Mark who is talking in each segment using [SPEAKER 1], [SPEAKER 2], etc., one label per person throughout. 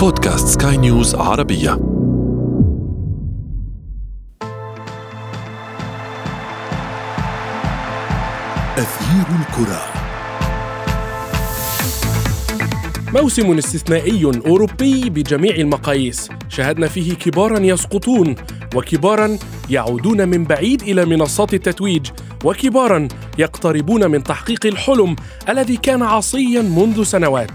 [SPEAKER 1] بودكاست سكاي نيوز عربية.
[SPEAKER 2] أثير الكرة.
[SPEAKER 3] موسم استثنائي أوروبي بجميع المقاييس. شاهدنا فيه كبارا يسقطون وكبارا يعودون من بعيد إلى منصات التتويج وكبارا يقتربون من تحقيق الحلم الذي كان عصيا منذ سنوات.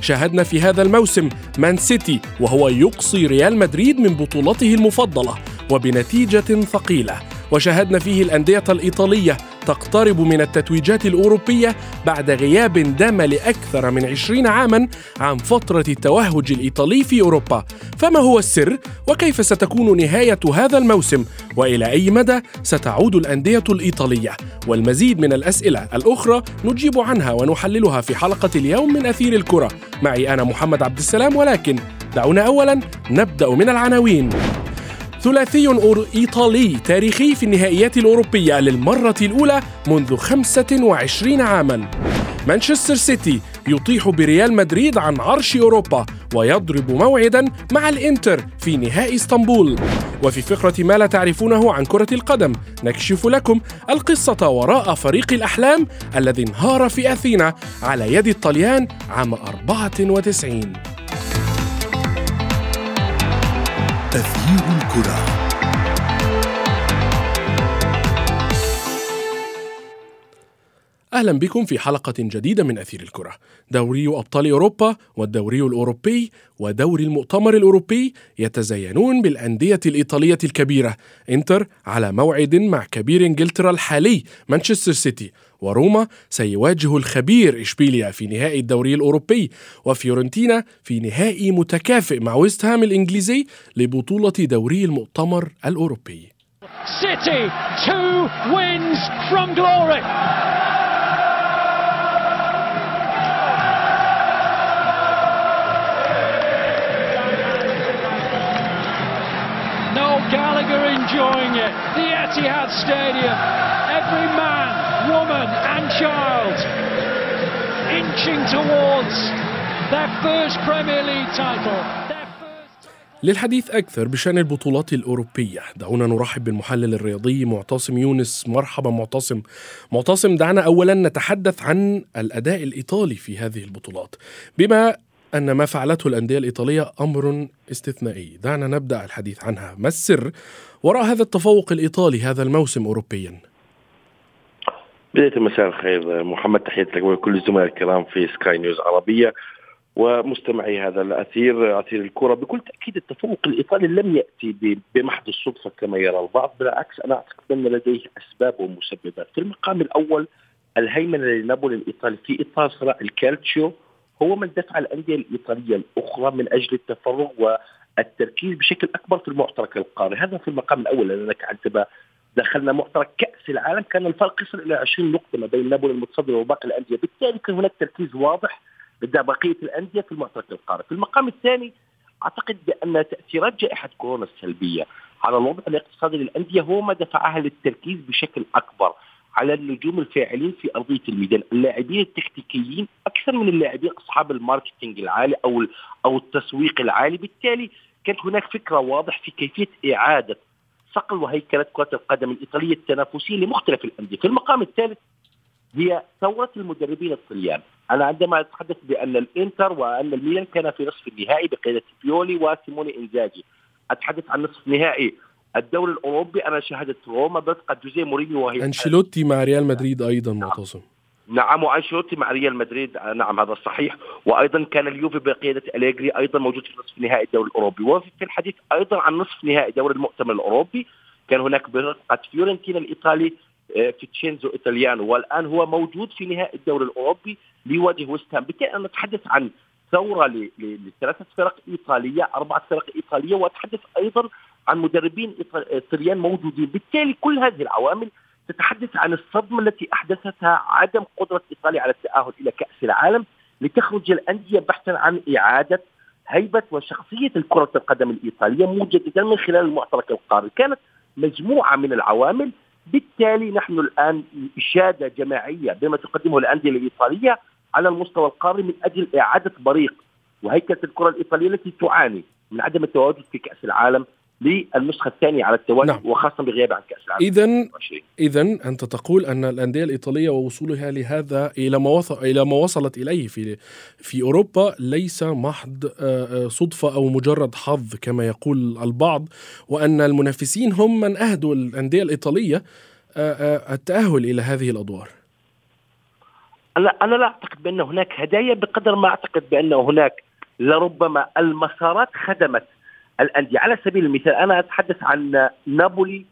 [SPEAKER 3] شاهدنا في هذا الموسم مان سيتي وهو يقصي ريال مدريد من بطولته المفضلة وبنتيجة ثقيلة. وشاهدنا فيه الأندية الإيطالية تقترب من التتويجات الأوروبية بعد غياب دام لأكثر من عشرين عاما عن فترة التوهج الإيطالي في أوروبا. فما هو السر وكيف ستكون نهاية هذا الموسم؟ وإلى أي مدى ستعود الأندية الإيطالية؟ والمزيد من الأسئلة الأخرى نجيب عنها ونحللها في حلقة اليوم من أثير الكرة. معي أنا محمد عبد السلام ولكن دعونا أولا نبدأ من العناوين. ثلاثي إيطالي تاريخي في النهائيات الأوروبية للمرة الأولى منذ 25 عاما. مانشستر سيتي يطيح بريال مدريد عن عرش أوروبا ويضرب موعدا مع الإنتر في نهائي إسطنبول. وفي فقرة ما لا تعرفونه عن كرة القدم نكشف لكم القصة وراء فريق الأحلام الذي انهار في أثينا على يد الطليان عام 94
[SPEAKER 2] أثير الكرة.
[SPEAKER 3] أهلا بكم في حلقة جديدة من أثير الكرة. دوري أبطال أوروبا والدوري الأوروبي ودوري المؤتمر الأوروبي يتزينون بالأندية الإيطالية الكبيرة. إنتر على موعد مع كبير إنجلترا الحالي مانشستر سيتي. وروما سيواجه الخبير إشبيليا في نهائي الدوري الأوروبي. وفيورنتينا في نهائي متكافئ مع ويست هام الإنجليزي لبطولة دوري المؤتمر الأوروبي.
[SPEAKER 4] City, two wins from glory. Gallagher enjoying it. The Etihad Stadium. Every man, woman, and child inching towards their first Premier League title.
[SPEAKER 3] للحديث أكثر بشأن البطولات الأوروبية دعونا نرحب بالمحلل الرياضي معتصم يونس مرحبا معتصم معتصم دعنا أولا نتحدث عن الأداء الإيطالي في هذه البطولات بما أن ما فعلته الأندية الإيطالية أمر استثنائي. دعنا نبدأ الحديث عنها. ما السر وراء هذا التفوق الإيطالي هذا الموسم أوروبيا؟
[SPEAKER 5] بداية مساء الخير محمد تحياتي لك ولكل الزملاء الكرام في سكاي نيوز عربية ومستمعي هذا الأثير أثير الكرة. بكل تأكيد التفوق الإيطالي لم يأتي بمحض الصدفة كما يرى البعض بالعكس أنا أعتقد أن لديه أسباب ومسببات. في المقام الأول الهيمنة لنابولي الإيطالي في إطار صراع الكالتشيو هو من دفع الأندية الإيطالية الأخرى من أجل التفرغ والتركيز بشكل أكبر في المعترك القاري. هذا في المقام الأول لأنك عندما دخلنا معترك كأس العالم كان الفرق يصل إلى 20 نقطة ما بين نابولي المتصدر وباقي الأندية. بالتالي كان هناك تركيز واضح لدى بقية الأندية في المعترك القاري. في المقام الثاني أعتقد بأن تأثيرات جائحة كورونا السلبية على الوضع الاقتصادي للأندية هو ما دفعها للتركيز بشكل أكبر. على النجوم الفاعلين في ارضيه الميدان، اللاعبين التكتيكيين أكثر من اللاعبين أصحاب الماركتينج العالي أو أو التسويق العالي، بالتالي كانت هناك فكرة واضح في كيفية إعادة صقل وهيكلة كرة القدم الإيطالية التنافسية لمختلف الأندية، في المقام الثالث هي ثورة المدربين الطليان، أنا عندما أتحدث بأن الإنتر وأن الميلان كان في نصف النهائي بقيادة بيولي وسيموني إنزاجي، أتحدث عن نصف نهائي الدوري الأوروبي أنا شاهدت روما برفقه جوزيه مورينيو وهي
[SPEAKER 3] أنشيلوتي مع ريال مدريد أيضا معتصم.
[SPEAKER 5] نعم وأنشيلوتي مع ريال مدريد. نعم هذا صحيح. وأيضا كان اليوفي بقيادة أليجري أيضا موجود في نصف نهائي الدوري الأوروبي. وفي الحديث أيضا عن نصف نهائي دوري المؤتمر الأوروبي كان هناك برفقه فيورنتينا الإيطالي فينتشينزو إيطاليانو. والآن هو موجود في نهائي الدوري الأوروبي ليواجه ويست هام. بالتالي أنا أتحدث عن ثورة لثلاثة فرق إيطالية أربعة فرق إيطالية وأتحدث أيضا عن مدربين طليان موجودين. بالتالي كل هذه العوامل تتحدث عن الصدمة التي أحدثتها عدم قدرة إيطاليا على التأهل إلى كأس العالم لتخرج الأندية بحثا عن إعادة هيبة وشخصية الكرة القدم الإيطالية مجددا من خلال المعترك القاري. كانت مجموعة من العوامل. بالتالي نحن الآن إشادة جماعية بما تقدمه الأندية الإيطالية على المستوى القاري من أجل إعادة بريق وهيكلة الكرة الإيطالية التي تعاني من عدم التواجد في كأس العالم للنسخة الثانية على التوالي
[SPEAKER 3] نعم.
[SPEAKER 5] وخاصة بغياب عن كأس العالم
[SPEAKER 3] اذا
[SPEAKER 5] 2020.
[SPEAKER 3] اذا أنت تقول أن الأندية الإيطالية ووصولها لهذا إلى ما وصل إلى ما وصلت إليه في في أوروبا ليس محض آه، آه، صدفة أو مجرد حظ كما يقول البعض وأن المنافسين هم من أهدوا الأندية الإيطالية آه، التأهل إلى هذه الأدوار
[SPEAKER 5] أنا أنا لا أعتقد بأن هناك هدايا بقدر ما أعتقد بأن هناك لربما المسارات خدمت الأندية. على سبيل المثال أنا أتحدث عن نابولي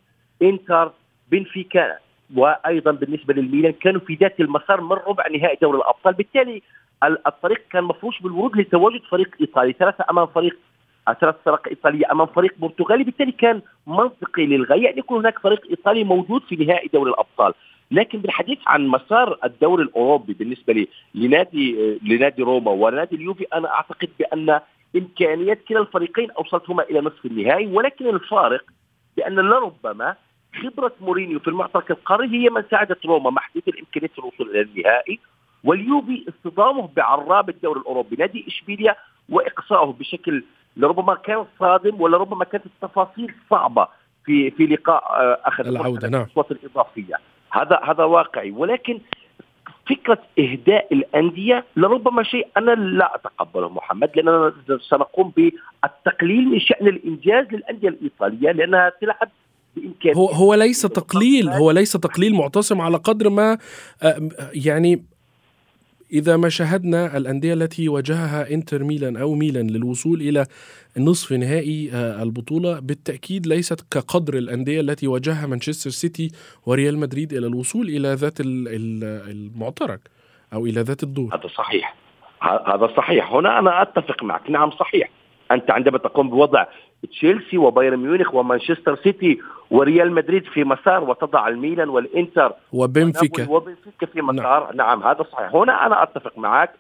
[SPEAKER 5] إنتر بنفيكا وأيضا بالنسبة للميلان كانوا في ذات المسار من ربع نهائي دوري الأبطال. بالتالي ال- الطريق كان مفروش بالورود لتواجد فريق إيطالي. ثلاثة أمام فريق ثلاث فرق إيطالية أمام فريق برتغالي. بالتالي كان منطقي للغاية أن يكون هناك فريق إيطالي موجود في نهائي دوري الأبطال. لكن بالحديث عن مسار الدوري الأوروبي بالنسبة لنادي لنادي روما ونادي اليوفي أنا أعتقد بأن إمكانيات كلا الفريقين أوصلتهما إلى نصف النهائي ولكن الفارق بأن لربما خبرة مورينيو في المعترك القاري هي من ساعدت روما محدوده الإمكانيات في الوصول إلى النهائي واليوفي اصطدامه بعراب الدوري الأوروبي نادي إشبيليا وإقصائه بشكل لربما كان صادم ولربما كانت التفاصيل صعبة في في لقاء آه، اخذ
[SPEAKER 3] العودة، نعم.
[SPEAKER 5] الإضافية هذا هذا واقعي ولكن فكرة إهداء الأندية لربما شيء أنا لا أتقبله محمد لاننا سنقوم بالتقليل من شأن الإنجاز للأندية الإيطالية لأنها تلعب
[SPEAKER 3] هو هو ليس تقليل هو ليس تقليل معتصم على قدر ما آه، يعني إذا ما شاهدنا الأندية التي واجهها إنتر ميلان أو ميلان للوصول إلى نصف نهائي آه، البطولة بالتأكيد ليست كقدر الأندية التي واجهها مانشستر سيتي وريال مدريد إلى الوصول إلى ذات ال- ال- المعترك أو إلى ذات الدور.
[SPEAKER 5] هذا صحيح. هذا صحيح. هنا أنا أتفق معك. نعم صحيح. أنت عندما تقوم بوضع تشيلسي وبايرن ميونخ ومانشستر سيتي وريال مدريد في مسار وتضع الميلان والإنتر
[SPEAKER 3] وبنفيكا.
[SPEAKER 5] وبنفيكا في مسار. نعم. نعم هذا صحيح. هنا أنا أتفق معك.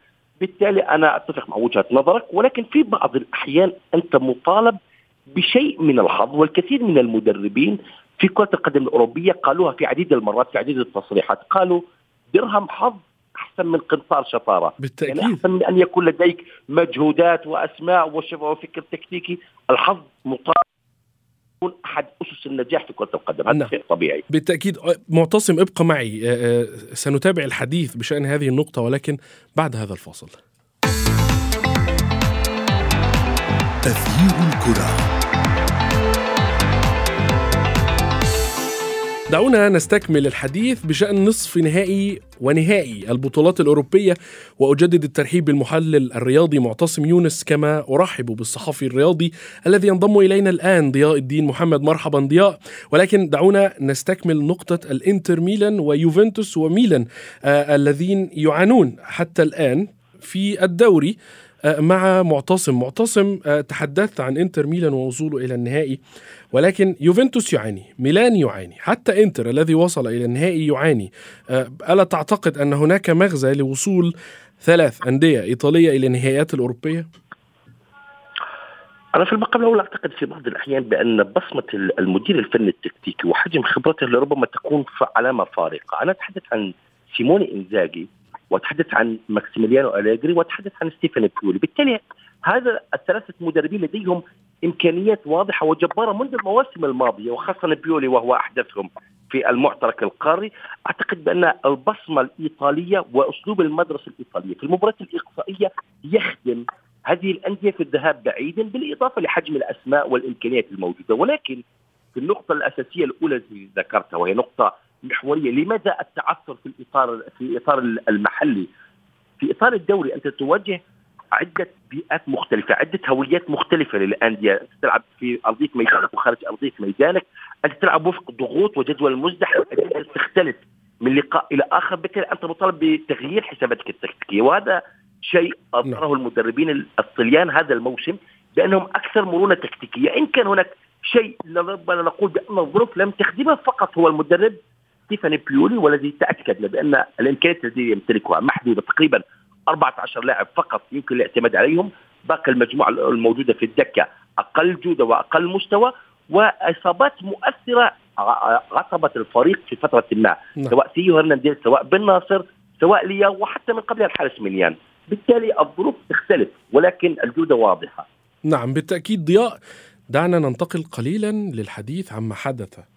[SPEAKER 5] بالتالي أنا أتفق مع وجهة نظرك ولكن في بعض الأحيان أنت مطالب بشيء من الحظ والكثير من المدربين في كرة القدم الأوروبية قالوها في عديد المرات في عديد التصريحات. قالوا درهم حظ أحسن من قنطار شطارة. يعني
[SPEAKER 3] بالتأكيد
[SPEAKER 5] أحسن من أن يكون لديك مجهودات وأسماء وشبه وفكر تكتيكي. الحظ مطالب يكون أحد أسس النجاح في كرة القدم. هذا
[SPEAKER 3] نعم.
[SPEAKER 5] شيء طبيعي.
[SPEAKER 3] بالتأكيد معتصم ابقى معي. سنتابع الحديث بشأن هذه النقطة ولكن بعد هذا الفاصل.
[SPEAKER 2] أثير الكرة.
[SPEAKER 3] دعونا نستكمل الحديث بشأن نصف نهائي ونهائي البطولات الأوروبية وأجدد الترحيب بالمحلل الرياضي معتصم يونس كما أرحب بالصحفي الرياضي الذي ينضم إلينا الآن ضياء الدين محمد. مرحبا ضياء. ولكن دعونا نستكمل نقطة الإنتر ميلان ويوفنتوس وميلان آه الذين يعانون حتى الآن في الدوري. مع معتصم. معتصم آه، تحدثت عن انتر ميلان ووصوله إلى النهائي ولكن يوفنتوس يعاني ميلان يعاني حتى انتر الذي وصل إلى النهائي يعاني. آه، ألا تعتقد أن هناك مغزى لوصول ثلاث أندية إيطالية إلى النهائيات الأوروبية؟
[SPEAKER 5] أنا في المقام الأول أعتقد في بعض الأحيان بأن بصمة المدير الفني التكتيكي وحجم خبرته لربما تكون علامة فارقة، أنا أتحدث عن سيموني إنزاجي واتحدث عن ماكسيميليانو أليجري واتحدث عن ستيفن بيولي، بالتالي هذا الثلاثة مدربين لديهم إمكانيات واضحة وجبارة منذ المواسم الماضية وخاصة بيولي وهو أحدثهم في المعترك القاري، أعتقد بأن البصمة الإيطالية وأسلوب المدرسة الإيطالية في المباريات الإقصائية يخدم هذه الأندية في الذهاب بعيدا بالإضافة لحجم الأسماء والإمكانيات الموجودة. ولكن في النقطة الأساسية الأولى التي ذكرتها وهي نقطة محورية. لماذا التعثر في الاطار في إطار المحلي؟ في إطار الدوري أنت تواجه عدة بيئات مختلفة عدة هويات مختلفة للأندية. أنت تلعب في أرضية ميدانك وخارج أرضية ميدانك. أنت تلعب وفق ضغوط وجدول مزدحم. تختلف من لقاء إلى آخر. بالتالي أنت مطالب بتغيير حساباتك التكتيكية. وهذا شيء أظهره المدربين الطليان هذا الموسم بأنهم أكثر مرونة تكتيكية. إن كان هناك شيء ربما نقول بأن الظروف لم تخدمه فقط هو المدرب ستيفاني بيولي والذي تاكدنا بان الامكانيات التي يمتلكها محدودة تقريبا 14 لاعب فقط يمكن الاعتماد عليهم. باقي المجموعة الموجودة في الدكة أقل جودة وأقل مستوى وإصابات مؤثرة عصبت الفريق في فترة ما.
[SPEAKER 3] نعم.
[SPEAKER 5] سواء سيو هرنانديز سواء بن ناصر سواء ليا وحتى من قبلها الحارس مليان بالتالي الظروف تختلف ولكن الجودة واضحة.
[SPEAKER 3] نعم بالتأكيد ضياء. دعنا ننتقل قليلا للحديث عما حدث.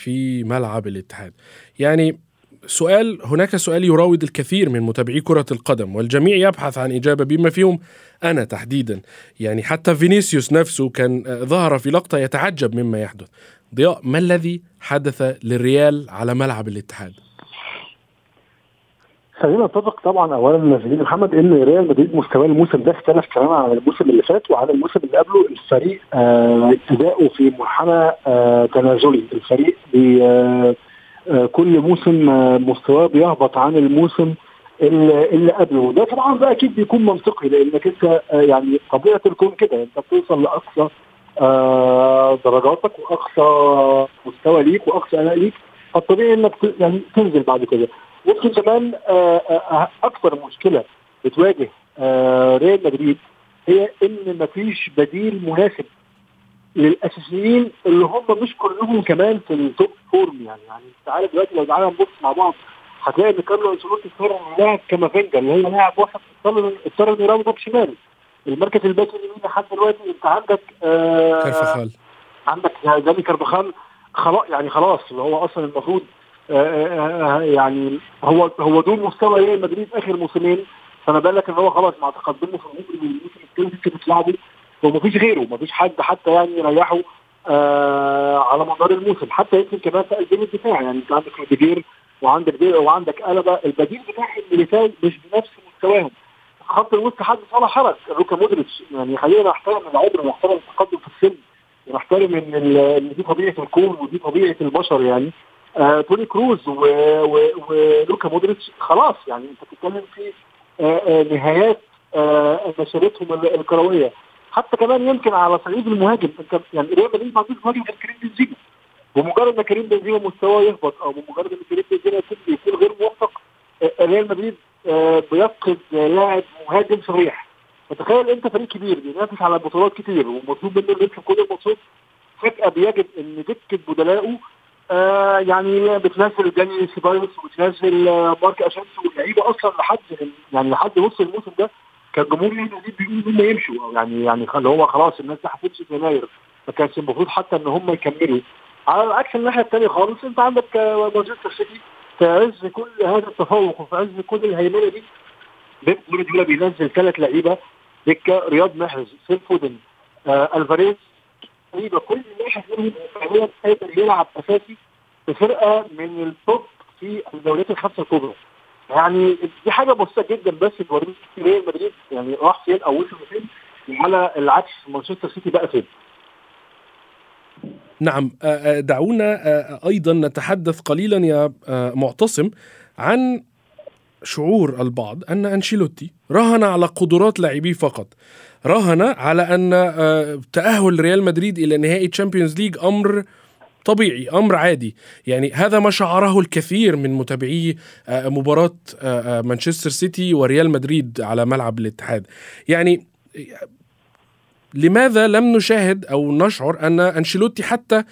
[SPEAKER 3] في ملعب الاتحاد. يعني سؤال هناك سؤال يراود الكثير من متابعي كرة القدم والجميع يبحث عن إجابة بما فيهم أنا تحديدا. يعني حتى فينيسيوس نفسه كان ظهر في لقطة يتعجب مما يحدث. ضياء ما الذي حدث للريال على ملعب الاتحاد؟
[SPEAKER 6] خلينا نتفق طبعا اولا زميلي محمد إن ريال مدريد مستواه الموسم ده اختلف تماما عن الموسم اللي فات وعن الموسم اللي قبله. الفريق آه اداؤه في منحنى آه تنازلي. الفريق بي آه آه كل موسم آه مستواه بيهبط عن الموسم اللي, قبله. وده طبعا ده أكيد بيكون منطقي لأنك أنت آه يعني طبيعة الكون كده. أنت بتوصل لأقصى آه درجاتك وأقصى مستوى ليك وأقصى أداء ليك. فالطبيعي إنك يعني تنزل بعد كده. يمكن كمان أكثر مشكلة بتواجه ريال مدريد هي إن مفيش بديل مناسب للأساسيين اللي هم مش كلهم كمان في ال top form يعني يعني أنت عارف دلوقتي لو تعالى نبص مع بعض هتلاقي إن كارلو أنشيلوتي اضطر يلعب كامافينجا اللي هي لاعب واحد اضطر انه باك شمال. المركز الباك اليمين لحد دلوقتي أنت عندك
[SPEAKER 3] آه كارفخال
[SPEAKER 6] عندك داني كارفخال خلاص يعني خلاص اللي هو أصلا المفروض يعني هو هو دول مستوى ريال مدريد آخر موسمين. فما بالك إن هو خلاص مع تقدمه في الموسم الثاني ممكن تلعبه وما فيش غيره ما فيش حد حتى يعني يريحه آه على مدار الموسم. حتى يمكن كمان في قلبين الدفاع. يعني أنت عندك روديجير وعندك دي وعندك قلب البديل بتاعهم اللي مش بنفس مستواهم. خط الوسط حد ولا حرج. لوكا مودريتش. يعني خلينا نحترم العمر ونحترم التقدم في السن ونحترم إن إن دي طبيعة الكون ودي طبيعة البشر يعني. آه توني كروز ولوكا مودريتش. خلاص يعني انت بتتكلم في آه آه نهايات آه مسيرتهم الكروية. حتى كمان يمكن على صعيد المهاجم انت يعني ريال مدريد ما عندوش مهاجم غير كريم بنزيما. بمجرد ما كريم بنزيما مستواه يهبط أو بمجرد ما كريم بنزيما يكون غير موفق ريال مدريد آه بيفقد لاعب مهاجم صريح. فتخيل انت فريق كبير بينافس على بطولات كتير ومطلوب منه إنه يكسب كل الماتشات فجأة بيجد إن دكة بدلائه آه يعني بتنزل جاني سيبايوس وبتنزل آه مارك اشانس واللعيبة أصلا لحد يعني لحد نص الموسم ده كان جمهور مدريد بيقول إن هم يمشوا. يعني يعني اللي هو خلاص الناس دي هتمشي في يناير كانش المفروض حتى إن هم يكملوا. على العكس الناحية الثانية خالص أنت عندك آه مانشستر سيتي في عز كل هذا التفوق وفي عز كل الهيمنة دي بيب جوارديولا بينزل ثلاث لعيبة. دكة رياض محرز فيل فودن آه ألفاريز لعيبه كل واحد منهم فعليا قادر يلعب اساسي في فرقة من ال top في الدوريات الخمسة الكبرى. يعني دي حاجة بسيطة جدا بس توريك ريال مدريد يعني راح فين أو وصل فين وعلى العكس مانشستر سيتي بقى فين.
[SPEAKER 3] نعم دعونا أيضا نتحدث قليلا يا معتصم عن شعور البعض أن أنشيلوتي راهن على قدرات لاعبيه فقط. راهن على أن تأهل ريال مدريد إلى نهائي تشامبيونز ليج أمر طبيعي أمر عادي. يعني هذا ما شعره الكثير من متابعي مباراة مانشستر سيتي وريال مدريد على ملعب الاتحاد. يعني لماذا لم نشاهد أو نشعر أن أنشيلوتي حتى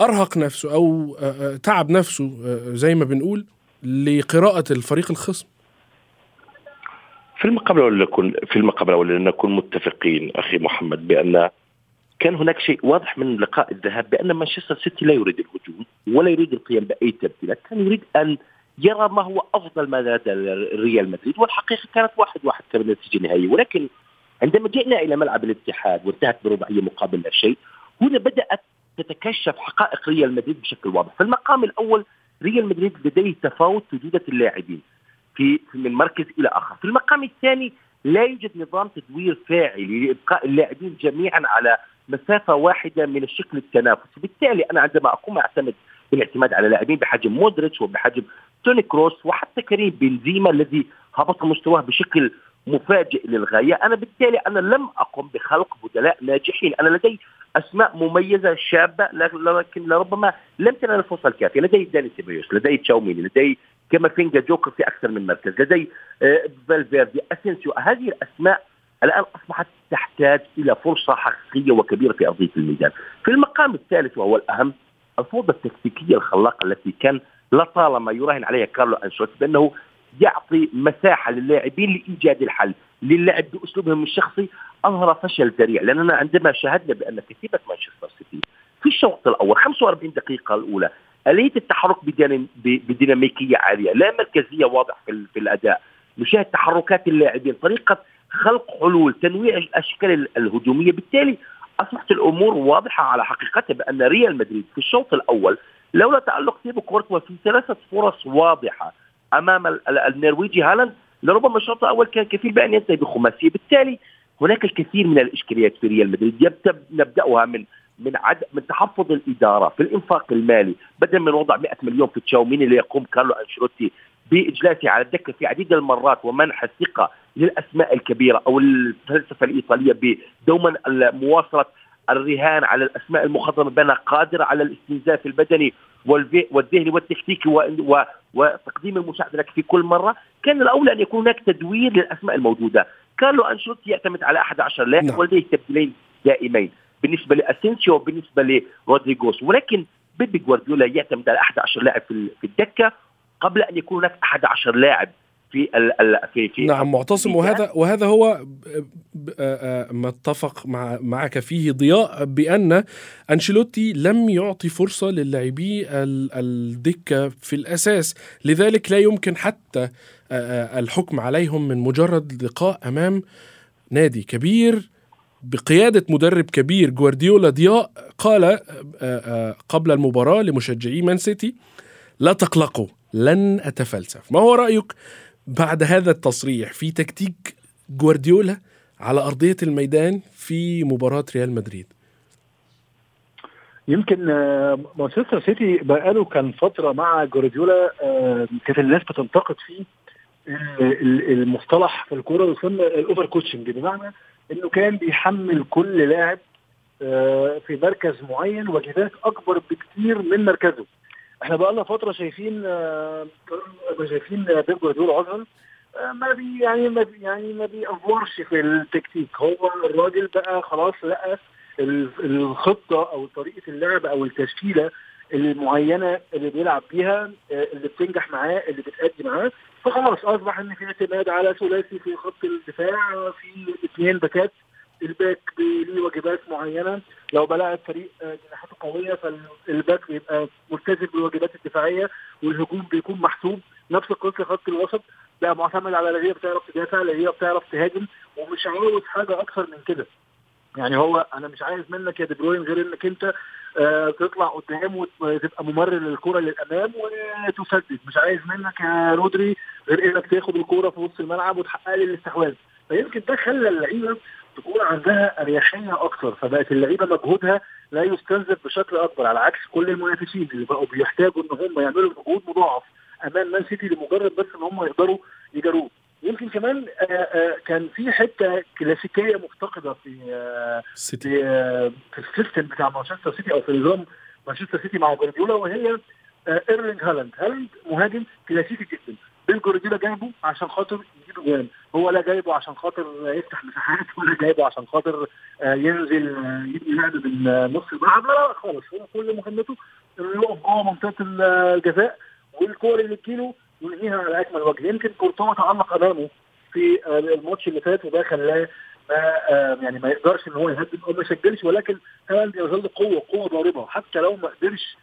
[SPEAKER 3] أرهق نفسه أو تعب نفسه زي ما بنقول؟ لقراءة الفريق الخصم؟
[SPEAKER 5] في المقابل الأول نكون في المقابل الأول نكون متفقين أخي محمد بأن كان هناك شيء واضح من لقاء الذهاب بأن مانشستر سيتي لا يريد الهجوم ولا يريد القيام بأي تبديلات، كان يريد أن يرى ما هو أفضل ما لدى ريال مدريد والحقيقة كانت واحد واحد كانت النتيجه النهائيه ولكن عندما جئنا إلى ملعب الاتحاد وانتهت برباعية مقابل لا شيء هنا بدأت تتكشف حقائق ريال مدريد بشكل واضح، في المقام الأول ريال مدريد لديه تفاوت في جودة اللاعبين في من مركز إلى آخر، في المقام الثاني لا يوجد نظام تدوير فاعل لإبقاء اللاعبين جميعا على مسافة واحدة من الشكل التنافسي، بالتالي أنا عندما أقوم أعتمد بالاعتماد على لاعبين بحجم مودريتش وبحجم توني كروس وحتى كريم بنزيما الذي هبط مستواه بشكل مفاجئ للغاية، أنا بالتالي أنا لم أقم بخلق بدلاء ناجحين، أنا لدي أسماء مميزة شابة لكن لربما لم تنال الفرصة الكافية، لدي داني سيبايوس، لدي تشاوميني، لدي كامافينجا جوكر في أكثر من مركز، لدي فالفيردي، أسينسيو، هذه الأسماء الآن أصبحت تحتاج إلى فرصة حقيقية وكبيرة في أرضية الميدان. في المقام الثالث وهو الأهم الفوضى التكتيكية الخلاقة التي كان لطالما يراهن عليها كارلو أنشيلوتي بأنه يعطي مساحة للاعبين لإيجاد الحل، للعب بأسلوبهم الشخصي. أظهر فشل ذريع لاننا عندما شاهدنا بأن كتيبه مانشستر سيتي في الشوط الأول 45 دقيقة الأولى اليه التحرك بديناميكية عالية لا مركزية واضحه في الأداء. نشاهد تحركات اللاعبين طريقة خلق حلول تنويع الأشكال الهجومية. بالتالي أصبحت الأمور واضحة على حقيقتها بأن ريال مدريد في الشوط الأول لولا تألق تيبو كورتوا في ثلاثة فرص واضحة أمام النرويجي هالاند لربما الشوط الأول كان كفيل بأن ينتهي بخماسية. بالتالي هناك الكثير من الإشكاليات في ريال مدريد. نبدأها من من عد من تحفظ الإدارة في الإنفاق المالي بدل من وضع 100 مليون في تشاوميني ليقوم كارلو أنشيلوتي بإجلاسه على الدكة في عديد المرات ومنح الثقة للأسماء الكبيرة أو الفلسفة الإيطالية بدوما مواصله الرهان على الأسماء المخضرمة بانها قادره على الاستنزاف البدني والذهني والتكتيكي وتقديم المساعدة. لك في كل مرة كان الأولى أن يكون هناك تدوير للأسماء الموجودة. كارلو أنشيلوتي يعتمد على 11 لاعب نعم. ولديه تبديلين دائمين. بالنسبة لأسينسيو وبالنسبه لرودريغوس. ولكن بيبي جوارديولا يعتمد على 11 لاعب في الدكة قبل أن يكون هناك 11 لاعب. في في في
[SPEAKER 3] نعم معتصم. وهذا وهذا هو ما اتفق مع معك فيه ضياء بأن أنشيلوتي لم يعطي فرصة للاعبي الدكة في الأساس. لذلك لا يمكن حتى الحكم عليهم من مجرد لقاء أمام نادي كبير بقيادة مدرب كبير جوارديولا ضياء قال قبل المباراة لمشجعي مان سيتي لا تقلقوا لن أتفلسف. ما هو رأيك بعد هذا التصريح في تكتيك جوارديولا على أرضية الميدان في مباراة ريال مدريد.
[SPEAKER 6] يمكن آه، مانشستر سيتي بقاله كان فترة مع جوارديولا آه، كانت الناس بتنتقد فيه المصطلح في الكورة يسمى ال over coaching بمعنى إنه كان بيحمل كل لاعب آه، في مركز معين واجبات أكبر بكتير من مركزه. إحنا بقى لنا فترة شايفين آه، شايفين بيب جوارديولا عذرا آه، ما بي يعني ما بي يعني ما بي overش في التكتيك. هو الراجل بقى خلاص لقى الخطة أو طريقة اللعب أو التشكيلة المعينة اللي بيلعب بيها آه، اللي بتنجح معاه اللي بتأدي معاه. فخلاص أصبح إن في اعتماد على ثلاثي في خط الدفاع في اثنين باكات. الباك ليه واجبات معينة. لو بلاعب فريق آه، جناحاته قوية فالباك بيبقى ملتزم بالواجبات الدفاعية والهجوم بيكون محسوب. نفس القصة خط الوسط. بقى معتمد على هي بتعرف تدافع هي بتعرف تهاجم ومش عاوز حاجة أكثر من كده. يعني هو أنا مش عايز منك يا دي غير إنك أنت آه تطلع قدام وتبقى ممرر للكرة للأمام وتسدد. مش عايز منك يا رودري غير إنك تاخد الكوره في نص الملعب وتحقق لي الاستحواذ. فيمكن ده خلى اللعيبة تكون عندها أريحية أكثر فبقت اللعيبة مجهودها لا يستنزف بشكل أكبر على عكس كل المنافسين اللي بقوا بيحتاجوا إن هم يعملوا مجهود مضاعف أمام مان سيتي لمجرد بس إن هم يقدروا يجاروه. يمكن كمان آآ آآ كان في حتة كلاسيكية مفتقدة في سيتي. في, في ال system بتاع مانشستر سيتي أو في نظام مانشستر سيتي مع جوارديولا وهي إيرلينج هالاند. هالاند مهاجم كلاسيكي جدا. بيب جوارديولا جايبه عشان خاطر يجيب جوان. هو لا جايبه عشان خاطر يفتح مساحات ولا جايبه عشان خاطر ينزل يبني لعب من نص الملعب. لا لا خالص. هو كل مهمته انه يقف جوه منطقة الجزاء والكور اللي تجيله ينهيها على أكمل وجه. يمكن كورتوا تالق أمامه في الماتش اللي فات وده خلاه ما يعني ما يقدرش إن هو يهدد أو ما يسجلش ولكن هالاند يظل قوة قوة ضاربة. حتى لو ما قدرش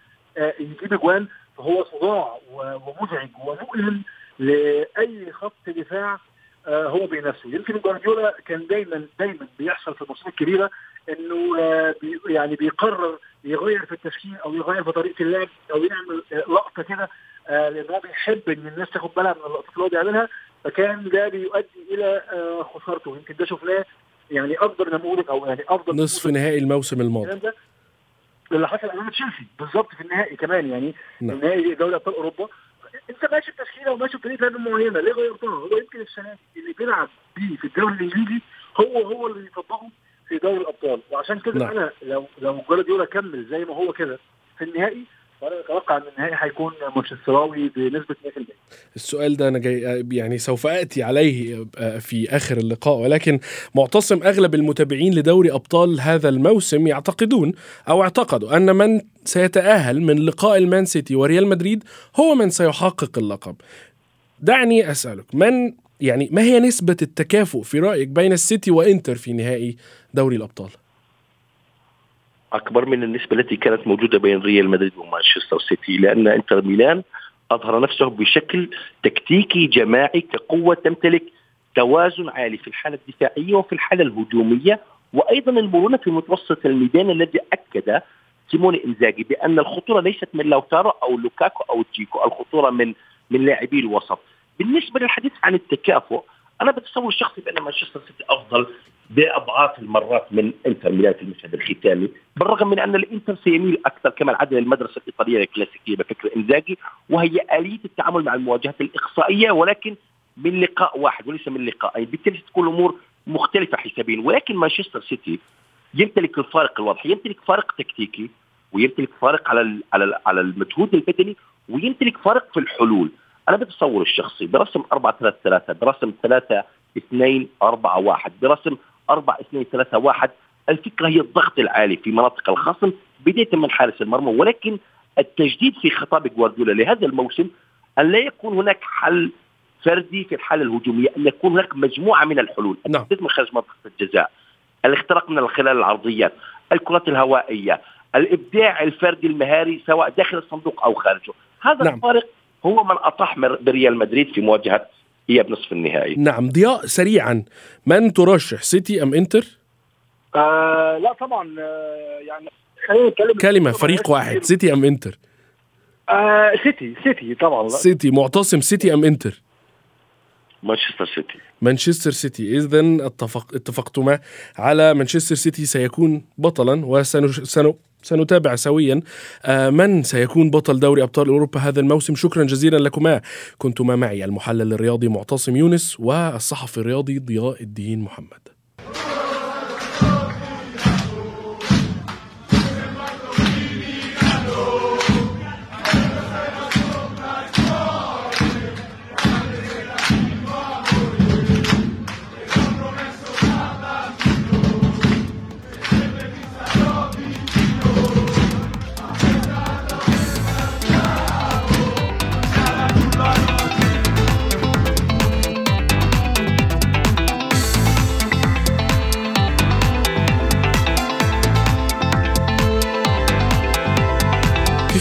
[SPEAKER 6] يجيب اجوان فهو صداع ومزعج ومؤلم لأي خط دفاع هو بينافسه يمكن جوارديولا كان دايما دايما بيحصل في الماتشات الكبيرة إنه بي يعني بيقرر يغير في التشكيل أو يغير في طريقة اللعب أو يعمل لقطة كده لأن هو بيحب إن الناس تاخد بالها من اللقطات اللي هو بيعملها. فكان ده بيؤدي إلى خسارته. يمكن ده شفناه يعني أكبر نموذج أو يعني أفضل
[SPEAKER 3] نصف نهائي الموسم الماضي.
[SPEAKER 6] اللي حصل أمام تشيلسي. بالظبط في النهائي كمان يعني. نعم. النهائي دوري أبطال أوروبا. انت ماشي بتشكيله وماشي بطريقه لعب معينة ليه غيرتها؟ هو يمكن السنة اللي بيلعب بيه في الدوري الإنجليزي هو هو اللي يطبقه في دوري الأبطال وعشان كده نعم. أنا لو لو جوارديولا كمل زي ما هو كده في النهائي وأنا أتوقع إن النهائي هيكون مانشستراوي بنسبة 100%
[SPEAKER 3] السؤال ده أنا جاي يعني سوف آتي عليه في آخر اللقاء ولكن معتصم أغلب المتابعين لدوري أبطال هذا الموسم يعتقدون أو اعتقدوا أن من سيتأهل من لقاء المان سيتي وريال مدريد هو من سيحقق اللقب دعني أسألك من يعني ما هي نسبة التكافؤ في رأيك بين السيتي وإنتر في نهائي دوري الأبطال؟
[SPEAKER 5] أكبر من النسبة التي كانت موجودة بين ريال مدريد ومانشستر سيتي لأن إنتر ميلان أظهر نفسه بشكل تكتيكي جماعي كقوة تمتلك توازن عالي في الحالة الدفاعية وفي الحالة الهجومية. وأيضا المرونة في متوسط الميدان الذي أكد سيموني إنزاجي بأن الخطورة ليست من لوتارو أو لوكاكو أو دجيكو الخطورة من من لاعبي الوسط. بالنسبة للحديث عن التكافؤ أنا بتصور شخصي بأن مانشستر سيتي أفضل بأضعاف المرات من إنتر ميلان في المشهد الختامي بالرغم من أن الإنتر سيميل أكثر كما العادة للمدرسة الإيطالية الكلاسيكية بفكر إنزاجي وهي آلية التعامل مع المواجهات الإقصائية ولكن من لقاء واحد وليس من لقاءين بالتالي ستكون الأمور مختلفة حسابيا ولكن مانشستر سيتي يمتلك الفارق الواضح يمتلك فارق تكتيكي ويمتلك فارق على على على المجهود البدني ويمتلك فارق في الحلول. أنا بتصور الشخصي برسم 4 3 3 برسم 3 2 4 1 برسم 4 2 3 1 الفكرة هي الضغط العالي في مناطق الخصم بداية من حارس المرمى ولكن التجديد في خطاب جوارديولا لهذا الموسم أن لا يكون هناك حل فردي في الحالة الهجومية أن يكون هناك مجموعة من الحلول
[SPEAKER 3] نعم.
[SPEAKER 5] التسديد من خارج منطقة الجزاء الاختراق من خلال العرضيات الكرات الهوائية الإبداع الفردي المهاري سواء داخل الصندوق أو خارجه هذا
[SPEAKER 3] نعم.
[SPEAKER 5] الفارق هو من أطاح مر- بريال مدريد في مواجهة هي بنصف النهائي
[SPEAKER 3] نعم ضياء سريعا من ترشح سيتي أم إنتر؟
[SPEAKER 6] آه لا طبعا آه يعني خلينا نتكلم
[SPEAKER 3] كلمة فريق واحد سيتي أم إنتر؟
[SPEAKER 6] آه سيتي سيتي طبعا لا.
[SPEAKER 3] سيتي معتصم سيتي أم إنتر؟
[SPEAKER 5] مانشستر سيتي
[SPEAKER 3] مانشستر سيتي إذا اتفق اتفقتما على مانشستر سيتي سيكون بطلا وسنتابع سويا. آه، من سيكون بطل دوري أبطال أوروبا هذا الموسم؟ شكرا جزيلا لكما. كنتما معي المحلل الرياضي معتصم يونس والصحفي الرياضي ضياء الدين محمد.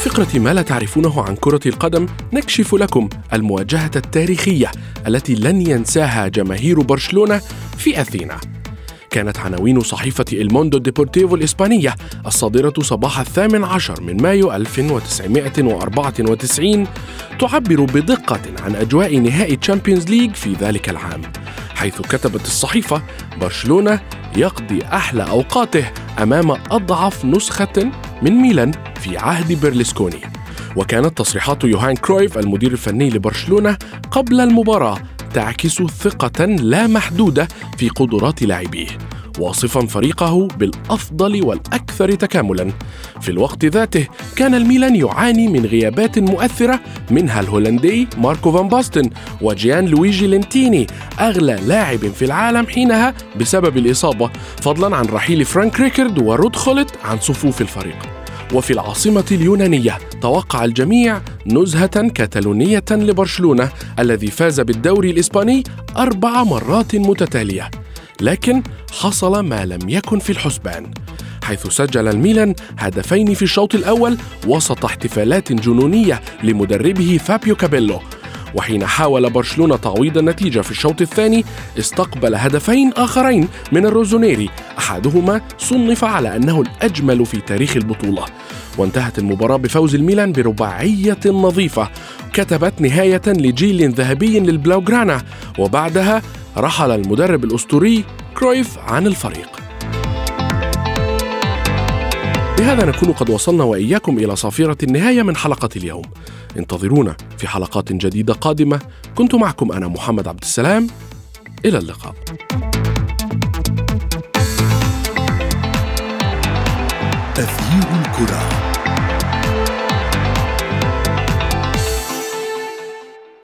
[SPEAKER 3] فقرة ما لا تعرفونه عن كرة القدم نكشف لكم المواجهة التاريخية التي لن ينساها جماهير برشلونة في أثينا. كانت عناوين صحيفة إلموندو ديبورتيفو الإسبانية الصادرة صباح الثامن عشر من مايو 1994 تعبر بدقة عن أجواء نهائي تشامبيونز ليج في ذلك العام حيث كتبت الصحيفة برشلونة يقضي أحلى أوقاته أمام أضعف نسخة من ميلان في عهد بيرلسكوني وكانت تصريحات يوهان كرويف المدير الفني لبرشلونة قبل المباراة تعكس ثقة لا محدودة في قدرات لاعبيه واصفا فريقه بالأفضل والأكثر تكاملا. في الوقت ذاته كان الميلان يعاني من غيابات مؤثرة منها الهولندي ماركو فان باستن وجيان لويجي لينتيني أغلى لاعب في العالم حينها بسبب الإصابة فضلا عن رحيل فرانك ريكارد ورود خوليت عن صفوف الفريق. وفي العاصمة اليونانية توقع الجميع نزهة كتالونية لبرشلونة الذي فاز بالدوري الإسباني أربع مرات متتالية لكن حصل ما لم يكن في الحسبان حيث سجل الميلان هدفين في الشوط الأول وسط احتفالات جنونية لمدربه فابيو كابيلو وحين حاول برشلونة تعويض النتيجة في الشوط الثاني استقبل هدفين آخرين من الروسونيري. أحدهما صنف على أنه الأجمل في تاريخ البطولة. وانتهت المباراة بفوز الميلان برباعية نظيفة. كتبت نهاية لجيل ذهبي للبلوغرانا. وبعدها رحل المدرب الأسطوري كرويف عن الفريق. وبهذا نكون قد وصلنا وإياكم إلى صافرة النهاية من حلقة اليوم. انتظرونا في حلقات جديدة قادمة. كنت معكم أنا محمد عبد السلام. إلى اللقاء. تغيير الكرة.